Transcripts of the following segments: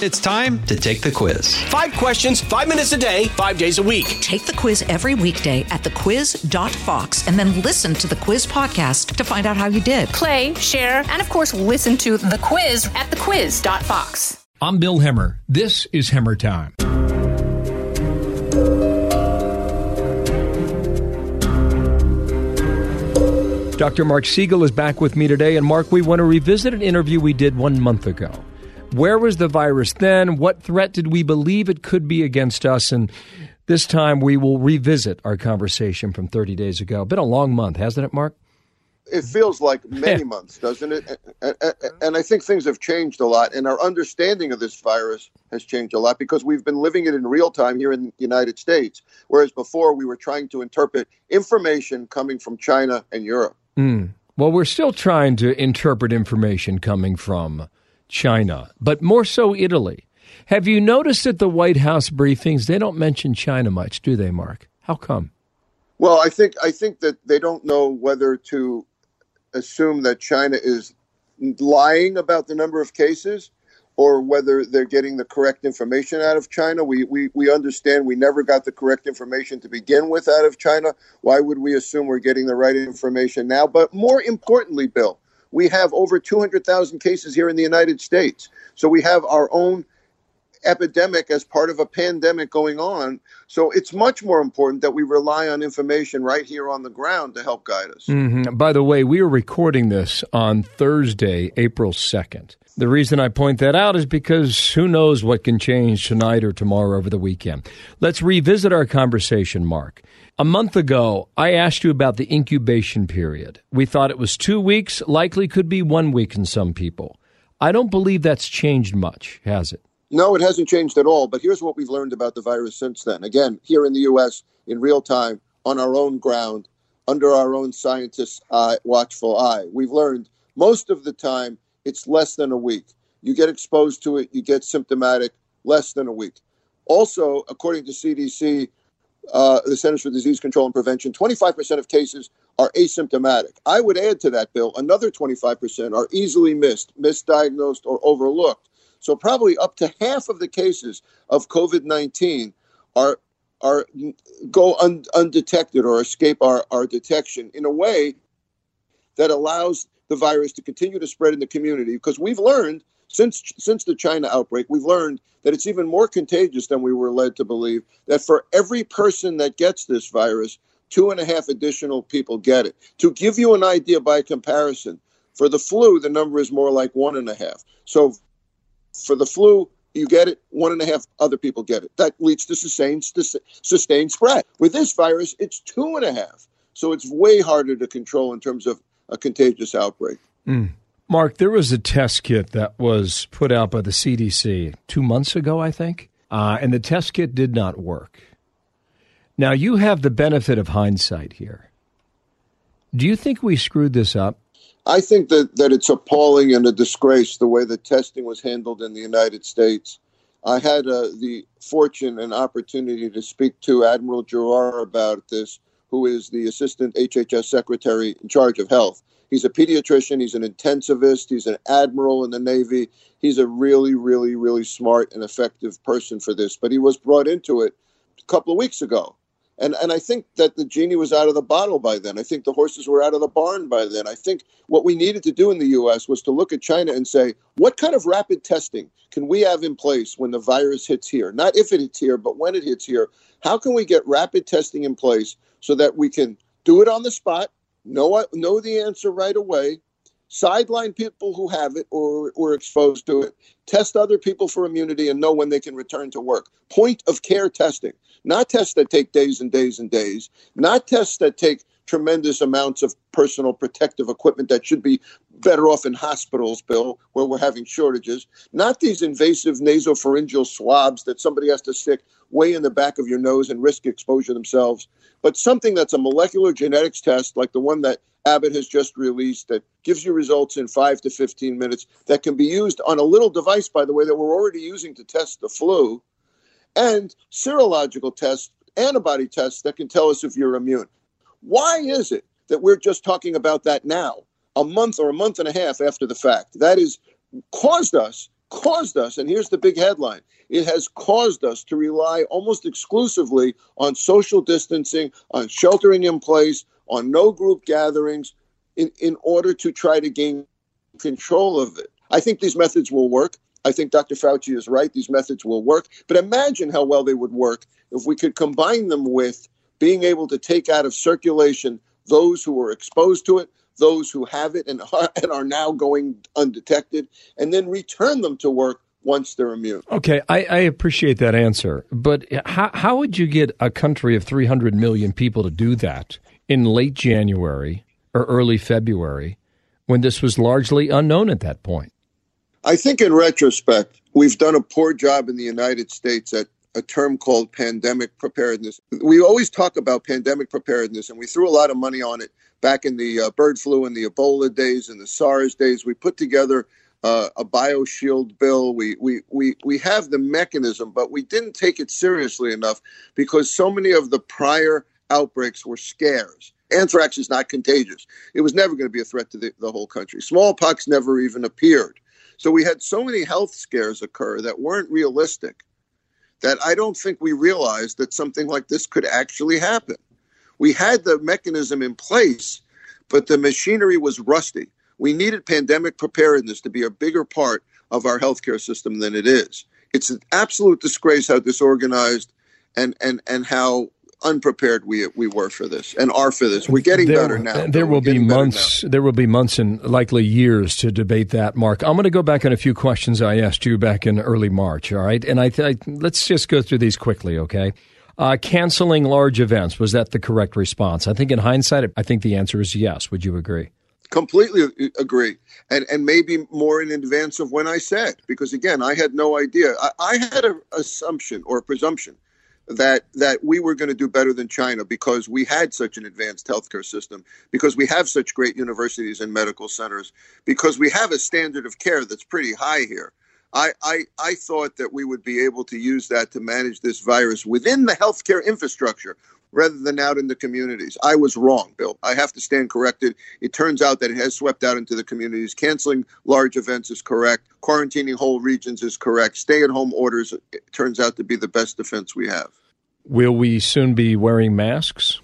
It's time to take the quiz. Five questions, five minutes a day, five days a week. Take the quiz every weekday at thequiz.fox and then listen to the quiz podcast to find out how you did. Play, share, and of course, listen to the quiz at thequiz.fox. I'm Bill Hemmer. This is Hemmer Time. Dr. Marc Siegel is back with me today. And Marc, we want to revisit an interview we did one month ago. Where was the virus then? What threat did we believe it could be against us? And this time we will revisit our conversation from 30 days ago. Been a long month, hasn't it, Marc? It feels like many months, doesn't it? And I think things have changed a lot, and our understanding of this virus has changed a lot because we've been living it in real time here in the United States, whereas before we were trying to interpret information coming from China and Europe. Mm. Well, we're still trying to interpret information coming from China, but more so Italy. Have you noticed at the White House briefings they don't mention China much, do they, Marc? How come? Well, I think I think that they don't know whether to assume that China is lying about the number of cases or whether they're getting the correct information out of China. We, we, we understand we never got the correct information to begin with out of China. Why would we assume we're getting the right information now? But more importantly, Bill, we have over 200,000 cases here in the United States. So we have our own epidemic as part of a pandemic going on. So it's much more important that we rely on information right here on the ground to help guide us. Mm-hmm. By the way, we are recording this on Thursday, April 2nd. The reason I point that out is because who knows what can change tonight or tomorrow over the weekend. Let's revisit our conversation, Marc. A month ago, I asked you about the incubation period. We thought it was two weeks, likely could be one week in some people. I don't believe that's changed much, has it? No, it hasn't changed at all. But here's what we've learned about the virus since then. Again, here in the U.S., in real time, on our own ground, under our own scientists' eye, watchful eye, we've learned most of the time it's less than a week. You get exposed to it, you get symptomatic, less than a week. Also, according to CDC, uh, the Centers for Disease Control and Prevention, 25% of cases are asymptomatic. I would add to that, Bill, another 25% are easily missed, misdiagnosed, or overlooked. So probably up to half of the cases of COVID 19 are are go un, undetected or escape our, our detection in a way that allows the virus to continue to spread in the community because we've learned since since the China outbreak, we've learned that it's even more contagious than we were led to believe. That for every person that gets this virus, two and a half additional people get it. To give you an idea by comparison, for the flu, the number is more like one and a half. So for the flu, you get it, one and a half other people get it. That leads to sustained, sustained spread. With this virus, it's two and a half. So it's way harder to control in terms of a contagious outbreak. Mm. Mark, there was a test kit that was put out by the CDC two months ago, I think, uh, and the test kit did not work. Now, you have the benefit of hindsight here. Do you think we screwed this up? I think that, that it's appalling and a disgrace the way the testing was handled in the United States. I had uh, the fortune and opportunity to speak to Admiral Giroir about this, who is the Assistant HHS Secretary in charge of health. He's a pediatrician, he's an intensivist, he's an admiral in the Navy. He's a really, really, really smart and effective person for this. But he was brought into it a couple of weeks ago. And and I think that the genie was out of the bottle by then. I think the horses were out of the barn by then. I think what we needed to do in the US was to look at China and say, what kind of rapid testing can we have in place when the virus hits here? Not if it hits here, but when it hits here. How can we get rapid testing in place so that we can do it on the spot, know know the answer right away, sideline people who have it or were exposed to it, test other people for immunity, and know when they can return to work. Point of care testing, not tests that take days and days and days, not tests that take tremendous amounts of personal protective equipment that should be better off in hospitals, Bill, where we're having shortages. Not these invasive nasopharyngeal swabs that somebody has to stick way in the back of your nose and risk exposure themselves, but something that's a molecular genetics test like the one that Abbott has just released that gives you results in five to 15 minutes that can be used on a little device, by the way, that we're already using to test the flu, and serological tests, antibody tests that can tell us if you're immune. Why is it that we're just talking about that now, a month or a month and a half after the fact? That has caused us caused us, and here's the big headline it has caused us to rely almost exclusively on social distancing, on sheltering in place, on no group gatherings in, in order to try to gain control of it. I think these methods will work. I think Dr. Fauci is right. These methods will work. But imagine how well they would work if we could combine them with being able to take out of circulation those who were exposed to it, those who have it and are, and are now going undetected, and then return them to work once they're immune. Okay, I, I, appreciate that answer, but how, how would you get a country of 300 million people to do that in late January or early February when this was largely unknown at that point? I think in retrospect, we've done a poor job in the United States at a term called pandemic preparedness. We always talk about pandemic preparedness, and we threw a lot of money on it back in the uh, bird flu and the Ebola days and the SARS days. We put together uh, a bioshield bill. We, we, we, we have the mechanism, but we didn't take it seriously enough because so many of the prior outbreaks were scares. Anthrax is not contagious. It was never going to be a threat to the, the whole country. Smallpox never even appeared. So we had so many health scares occur that weren't realistic that I don't think we realized that something like this could actually happen. We had the mechanism in place, but the machinery was rusty. We needed pandemic preparedness to be a bigger part of our healthcare system than it is. It's an absolute disgrace how disorganized and, and, and how unprepared we we were for this and are for this. We're getting there, better now. There will be months. There will be months and likely years to debate that, Marc. I'm going to go back on a few questions I asked you back in early March. All right, and I, th- I let's just go through these quickly, okay? Uh, canceling large events was that the correct response? I think in hindsight, I think the answer is yes. Would you agree? Completely agree, and and maybe more in advance of when I said because again I had no idea. I, I had an assumption or a presumption that that we were going to do better than China because we had such an advanced healthcare system, because we have such great universities and medical centers, because we have a standard of care that's pretty high here. I, I, I thought that we would be able to use that to manage this virus within the healthcare infrastructure rather than out in the communities. I was wrong, Bill. I have to stand corrected. It turns out that it has swept out into the communities. Canceling large events is correct. Quarantining whole regions is correct. Stay at home orders turns out to be the best defense we have. Will we soon be wearing masks?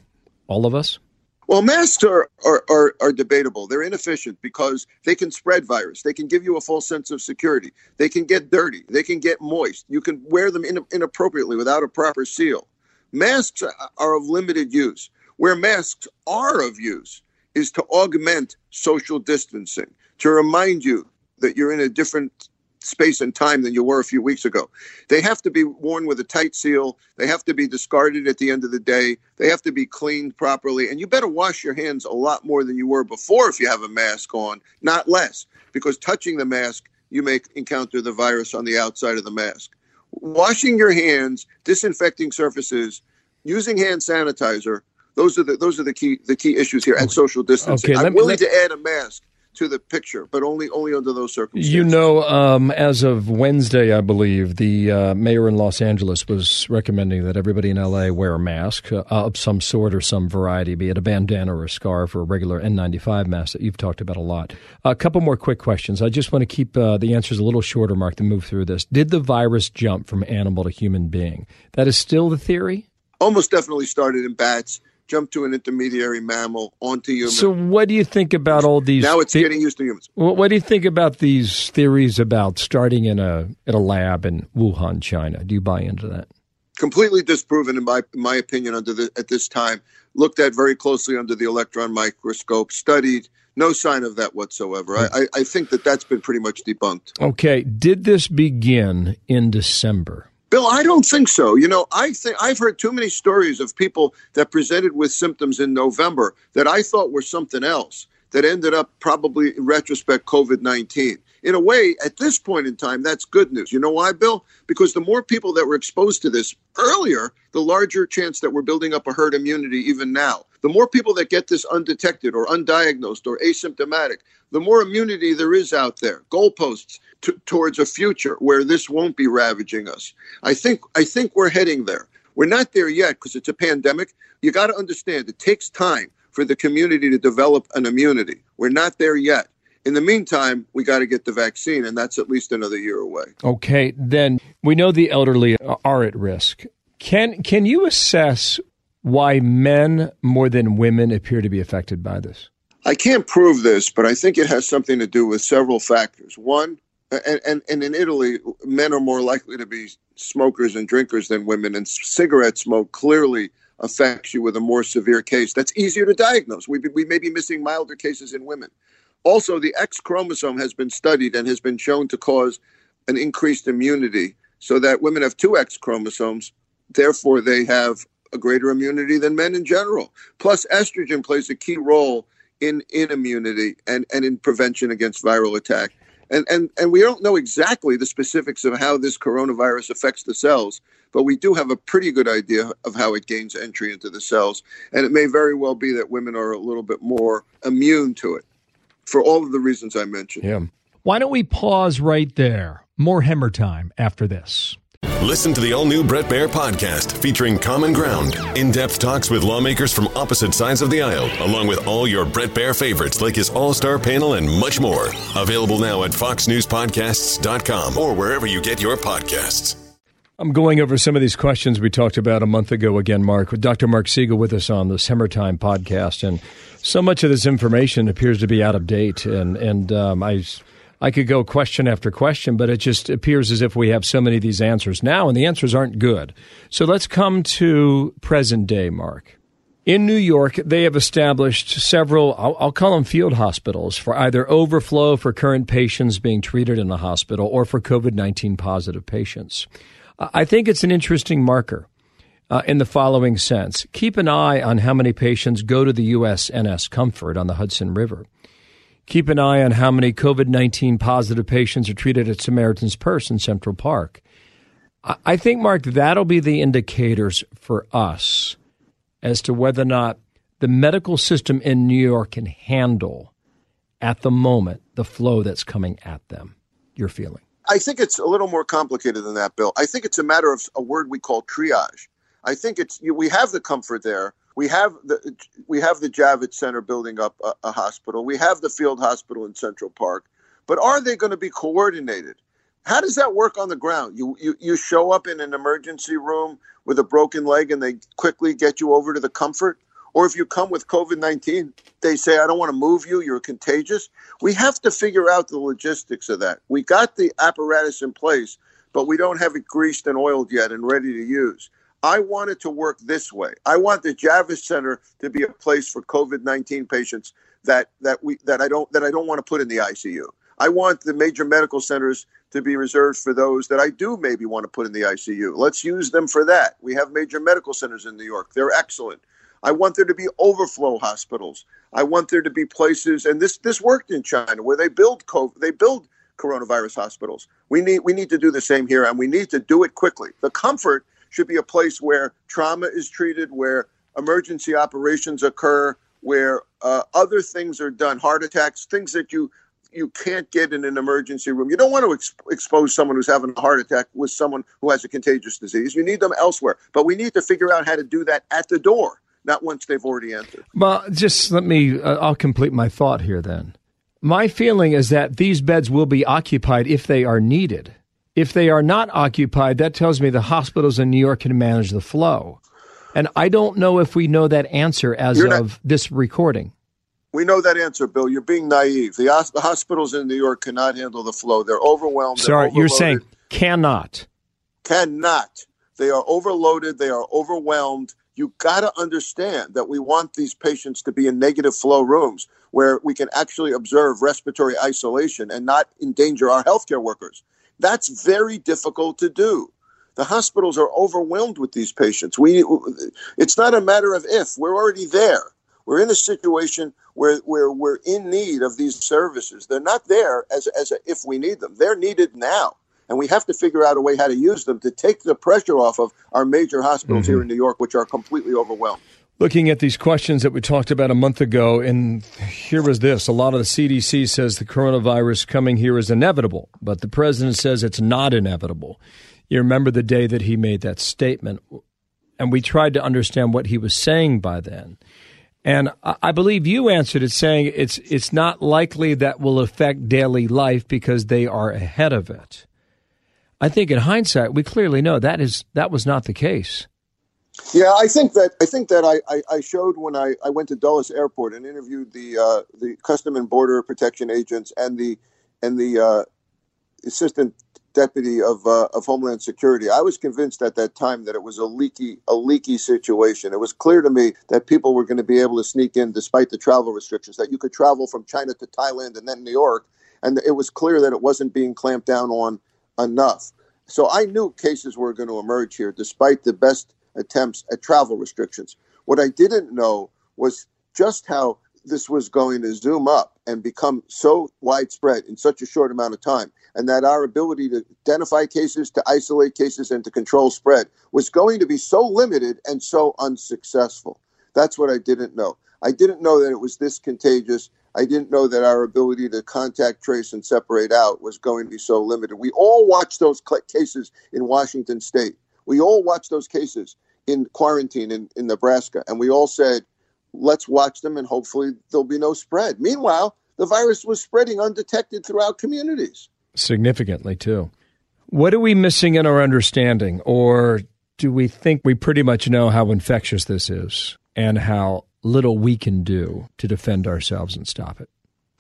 All of us? Well, masks are, are, are, are, debatable. They're inefficient because they can spread virus. They can give you a false sense of security. They can get dirty. They can get moist. You can wear them in, inappropriately without a proper seal. Masks are of limited use. Where masks are of use is to augment social distancing, to remind you that you're in a different space and time than you were a few weeks ago. They have to be worn with a tight seal. They have to be discarded at the end of the day. They have to be cleaned properly. And you better wash your hands a lot more than you were before if you have a mask on, not less, because touching the mask, you may encounter the virus on the outside of the mask. Washing your hands, disinfecting surfaces, using hand sanitizer, those are the those are the key the key issues here. And social distancing. Okay, I'm willing let, to add a mask to the picture, but only only under those circumstances. You know, um, as of Wednesday, I believe the uh, mayor in Los Angeles was recommending that everybody in LA wear a mask uh, of some sort or some variety, be it a bandana or a scarf or a regular N95 mask that you've talked about a lot. A couple more quick questions. I just want to keep uh, the answers a little shorter, Marc, to move through this. Did the virus jump from animal to human being? That is still the theory. Almost definitely started in bats jump to an intermediary mammal onto humans. So, what do you think about all these? Now it's the- getting used to humans. What do you think about these theories about starting in a in a lab in Wuhan, China? Do you buy into that? Completely disproven, in my in my opinion, under the at this time. Looked at very closely under the electron microscope, studied. No sign of that whatsoever. I, I, I think that that's been pretty much debunked. Okay. Did this begin in December? Bill, I don't think so. You know, I think I've heard too many stories of people that presented with symptoms in November that I thought were something else that ended up probably in retrospect COVID 19. In a way, at this point in time, that's good news. You know why, Bill? Because the more people that were exposed to this earlier, the larger chance that we're building up a herd immunity even now. The more people that get this undetected or undiagnosed or asymptomatic, the more immunity there is out there. Goalposts t- towards a future where this won't be ravaging us. I think I think we're heading there. We're not there yet because it's a pandemic. You got to understand it takes time for the community to develop an immunity. We're not there yet. In the meantime, we got to get the vaccine, and that's at least another year away. Okay, then we know the elderly are at risk. Can can you assess why men more than women appear to be affected by this? I can't prove this, but I think it has something to do with several factors. One, and, and, and in Italy, men are more likely to be smokers and drinkers than women, and cigarette smoke clearly affects you with a more severe case. That's easier to diagnose. We, we may be missing milder cases in women. Also, the X chromosome has been studied and has been shown to cause an increased immunity so that women have two X chromosomes. Therefore, they have a greater immunity than men in general. Plus, estrogen plays a key role in, in immunity and, and in prevention against viral attack. And, and, and we don't know exactly the specifics of how this coronavirus affects the cells, but we do have a pretty good idea of how it gains entry into the cells. And it may very well be that women are a little bit more immune to it for all of the reasons I mentioned. Yeah. Why don't we pause right there? More Hemmer time after this. Listen to the all new Brett Baier podcast featuring Common Ground, in depth talks with lawmakers from opposite sides of the aisle, along with all your Brett Baier favorites like his all star panel and much more. Available now at FoxNewsPodcasts.com or wherever you get your podcasts. I'm going over some of these questions we talked about a month ago again, Marc, with Dr. Marc Siegel with us on the Hemmer Time podcast. And so much of this information appears to be out of date. And, and um, I I could go question after question, but it just appears as if we have so many of these answers now, and the answers aren't good. So let's come to present day, Marc. In New York, they have established several, I'll, I'll, call them field hospitals, for either overflow for current patients being treated in the hospital or for COVID 19 positive patients. I think it's an interesting marker uh, in the following sense keep an eye on how many patients go to the USNS Comfort on the Hudson River. Keep an eye on how many COVID 19 positive patients are treated at Samaritan's Purse in Central Park. I think, Marc, that'll be the indicators for us as to whether or not the medical system in New York can handle at the moment the flow that's coming at them. Your feeling? I think it's a little more complicated than that, Bill. I think it's a matter of a word we call triage. I think it's we have the comfort there we have the we have the Javits Center building up a, a hospital. We have the field hospital in Central Park, but are they going to be coordinated? How does that work on the ground? You, you you show up in an emergency room with a broken leg and they quickly get you over to the comfort? Or if you come with COVID 19, they say, I don't want to move you, you're contagious. We have to figure out the logistics of that. We got the apparatus in place, but we don't have it greased and oiled yet and ready to use. I want it to work this way. I want the Javits Center to be a place for COVID nineteen patients that that we that I don't that I don't want to put in the ICU. I want the major medical centers to be reserved for those that I do maybe want to put in the ICU. Let's use them for that. We have major medical centers in New York. They're excellent. I want there to be overflow hospitals. I want there to be places, and this this worked in China where they build COVID, they build coronavirus hospitals. We need we need to do the same here, and we need to do it quickly. The comfort should be a place where trauma is treated, where emergency operations occur, where uh, other things are done, heart attacks, things that you you can't get in an emergency room. You don't want to ex- expose someone who's having a heart attack with someone who has a contagious disease. You need them elsewhere. But we need to figure out how to do that at the door, not once they've already entered. Well, just let me, uh, I'll complete my thought here then. My feeling is that these beds will be occupied if they are needed. If they are not occupied, that tells me the hospitals in New York can manage the flow. And I don't know if we know that answer as You're of not, this recording. We know that answer, Bill. You're being naive. The, the hospitals in New York cannot handle the flow. They're overwhelmed. Sorry, they're you're saying cannot. Cannot. They are overloaded. They are overwhelmed. You got to understand that we want these patients to be in negative flow rooms where we can actually observe respiratory isolation and not endanger our healthcare workers. That's very difficult to do. The hospitals are overwhelmed with these patients. We, it's not a matter of if, we're already there. We're in a situation where, where we're in need of these services. They're not there as, as a, if we need them. They're needed now. And we have to figure out a way how to use them to take the pressure off of our major hospitals mm-hmm. here in New York, which are completely overwhelmed looking at these questions that we talked about a month ago, and here was this. A lot of the CDC says the coronavirus coming here is inevitable, but the president says it's not inevitable. You remember the day that he made that statement, and we tried to understand what he was saying by then. And I believe you answered it saying it's it's not likely that will affect daily life because they are ahead of it. I think in hindsight, we clearly know that is that was not the case. Yeah, I think that I think that I, I, I showed when I, I went to Dulles Airport and interviewed the uh, the Custom and Border Protection agents and the and the uh, assistant deputy of uh, of Homeland Security. I was convinced at that time that it was a leaky a leaky situation. It was clear to me that people were going to be able to sneak in despite the travel restrictions. That you could travel from China to Thailand and then New York, and it was clear that it wasn't being clamped down on enough. So I knew cases were going to emerge here, despite the best attempts at travel restrictions. What I didn't know was just how this was going to zoom up and become so widespread in such a short amount of time, and that our ability to identify cases, to isolate cases, and to control spread was going to be so limited and so unsuccessful. That's what I didn't know. I didn't know that it was this contagious. I didn't know that our ability to contact, trace, and separate out was going to be so limited. We all watched those cases in Washington state. We all watched those cases in quarantine in, in Nebraska, and we all said, let's watch them and hopefully there'll be no spread. Meanwhile, the virus was spreading undetected throughout communities. Significantly, too. What are we missing in our understanding, or do we think we pretty much know how infectious this is and how little we can do to defend ourselves and stop it?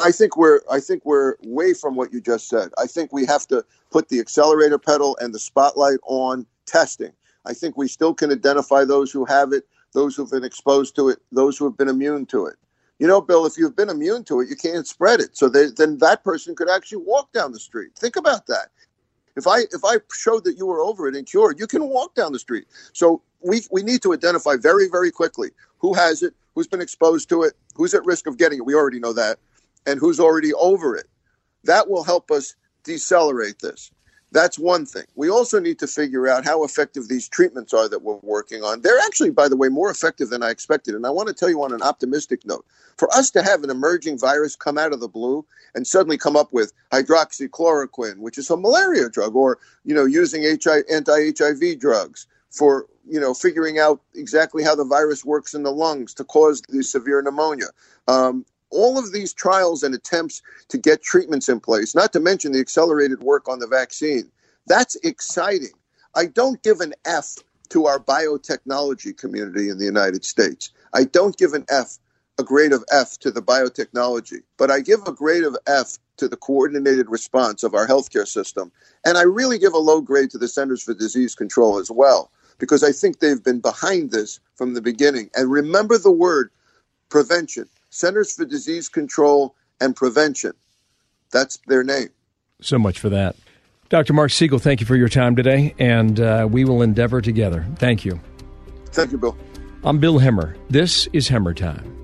I think we're I think we're way from what you just said. I think we have to put the accelerator pedal and the spotlight on testing. I think we still can identify those who have it those who've been exposed to it, those who have been immune to it. You know, Bill, if you've been immune to it, you can't spread it. So they, then that person could actually walk down the street. Think about that. If I if I showed that you were over it and cured, you can walk down the street. So we we need to identify very very quickly who has it, who's been exposed to it, who's at risk of getting it. We already know that, and who's already over it. That will help us decelerate this. That's one thing. We also need to figure out how effective these treatments are that we're working on. They're actually, by the way, more effective than I expected. And I want to tell you on an optimistic note for us to have an emerging virus come out of the blue and suddenly come up with hydroxychloroquine, which is a malaria drug, or, you know, using anti HIV drugs for, you know, figuring out exactly how the virus works in the lungs to cause the severe pneumonia. Um, all of these trials and attempts to get treatments in place, not to mention the accelerated work on the vaccine, that's exciting. I don't give an F to our biotechnology community in the United States. I don't give an F, a grade of F to the biotechnology, but I give a grade of F to the coordinated response of our healthcare system. And I really give a low grade to the Centers for Disease Control as well, because I think they've been behind this from the beginning. And remember the word prevention. Centers for Disease Control and Prevention. That's their name. So much for that. Dr. Marc Siegel, thank you for your time today, and uh, we will endeavor together. Thank you. Thank you, Bill. I'm Bill Hemmer. This is Hemmer Time.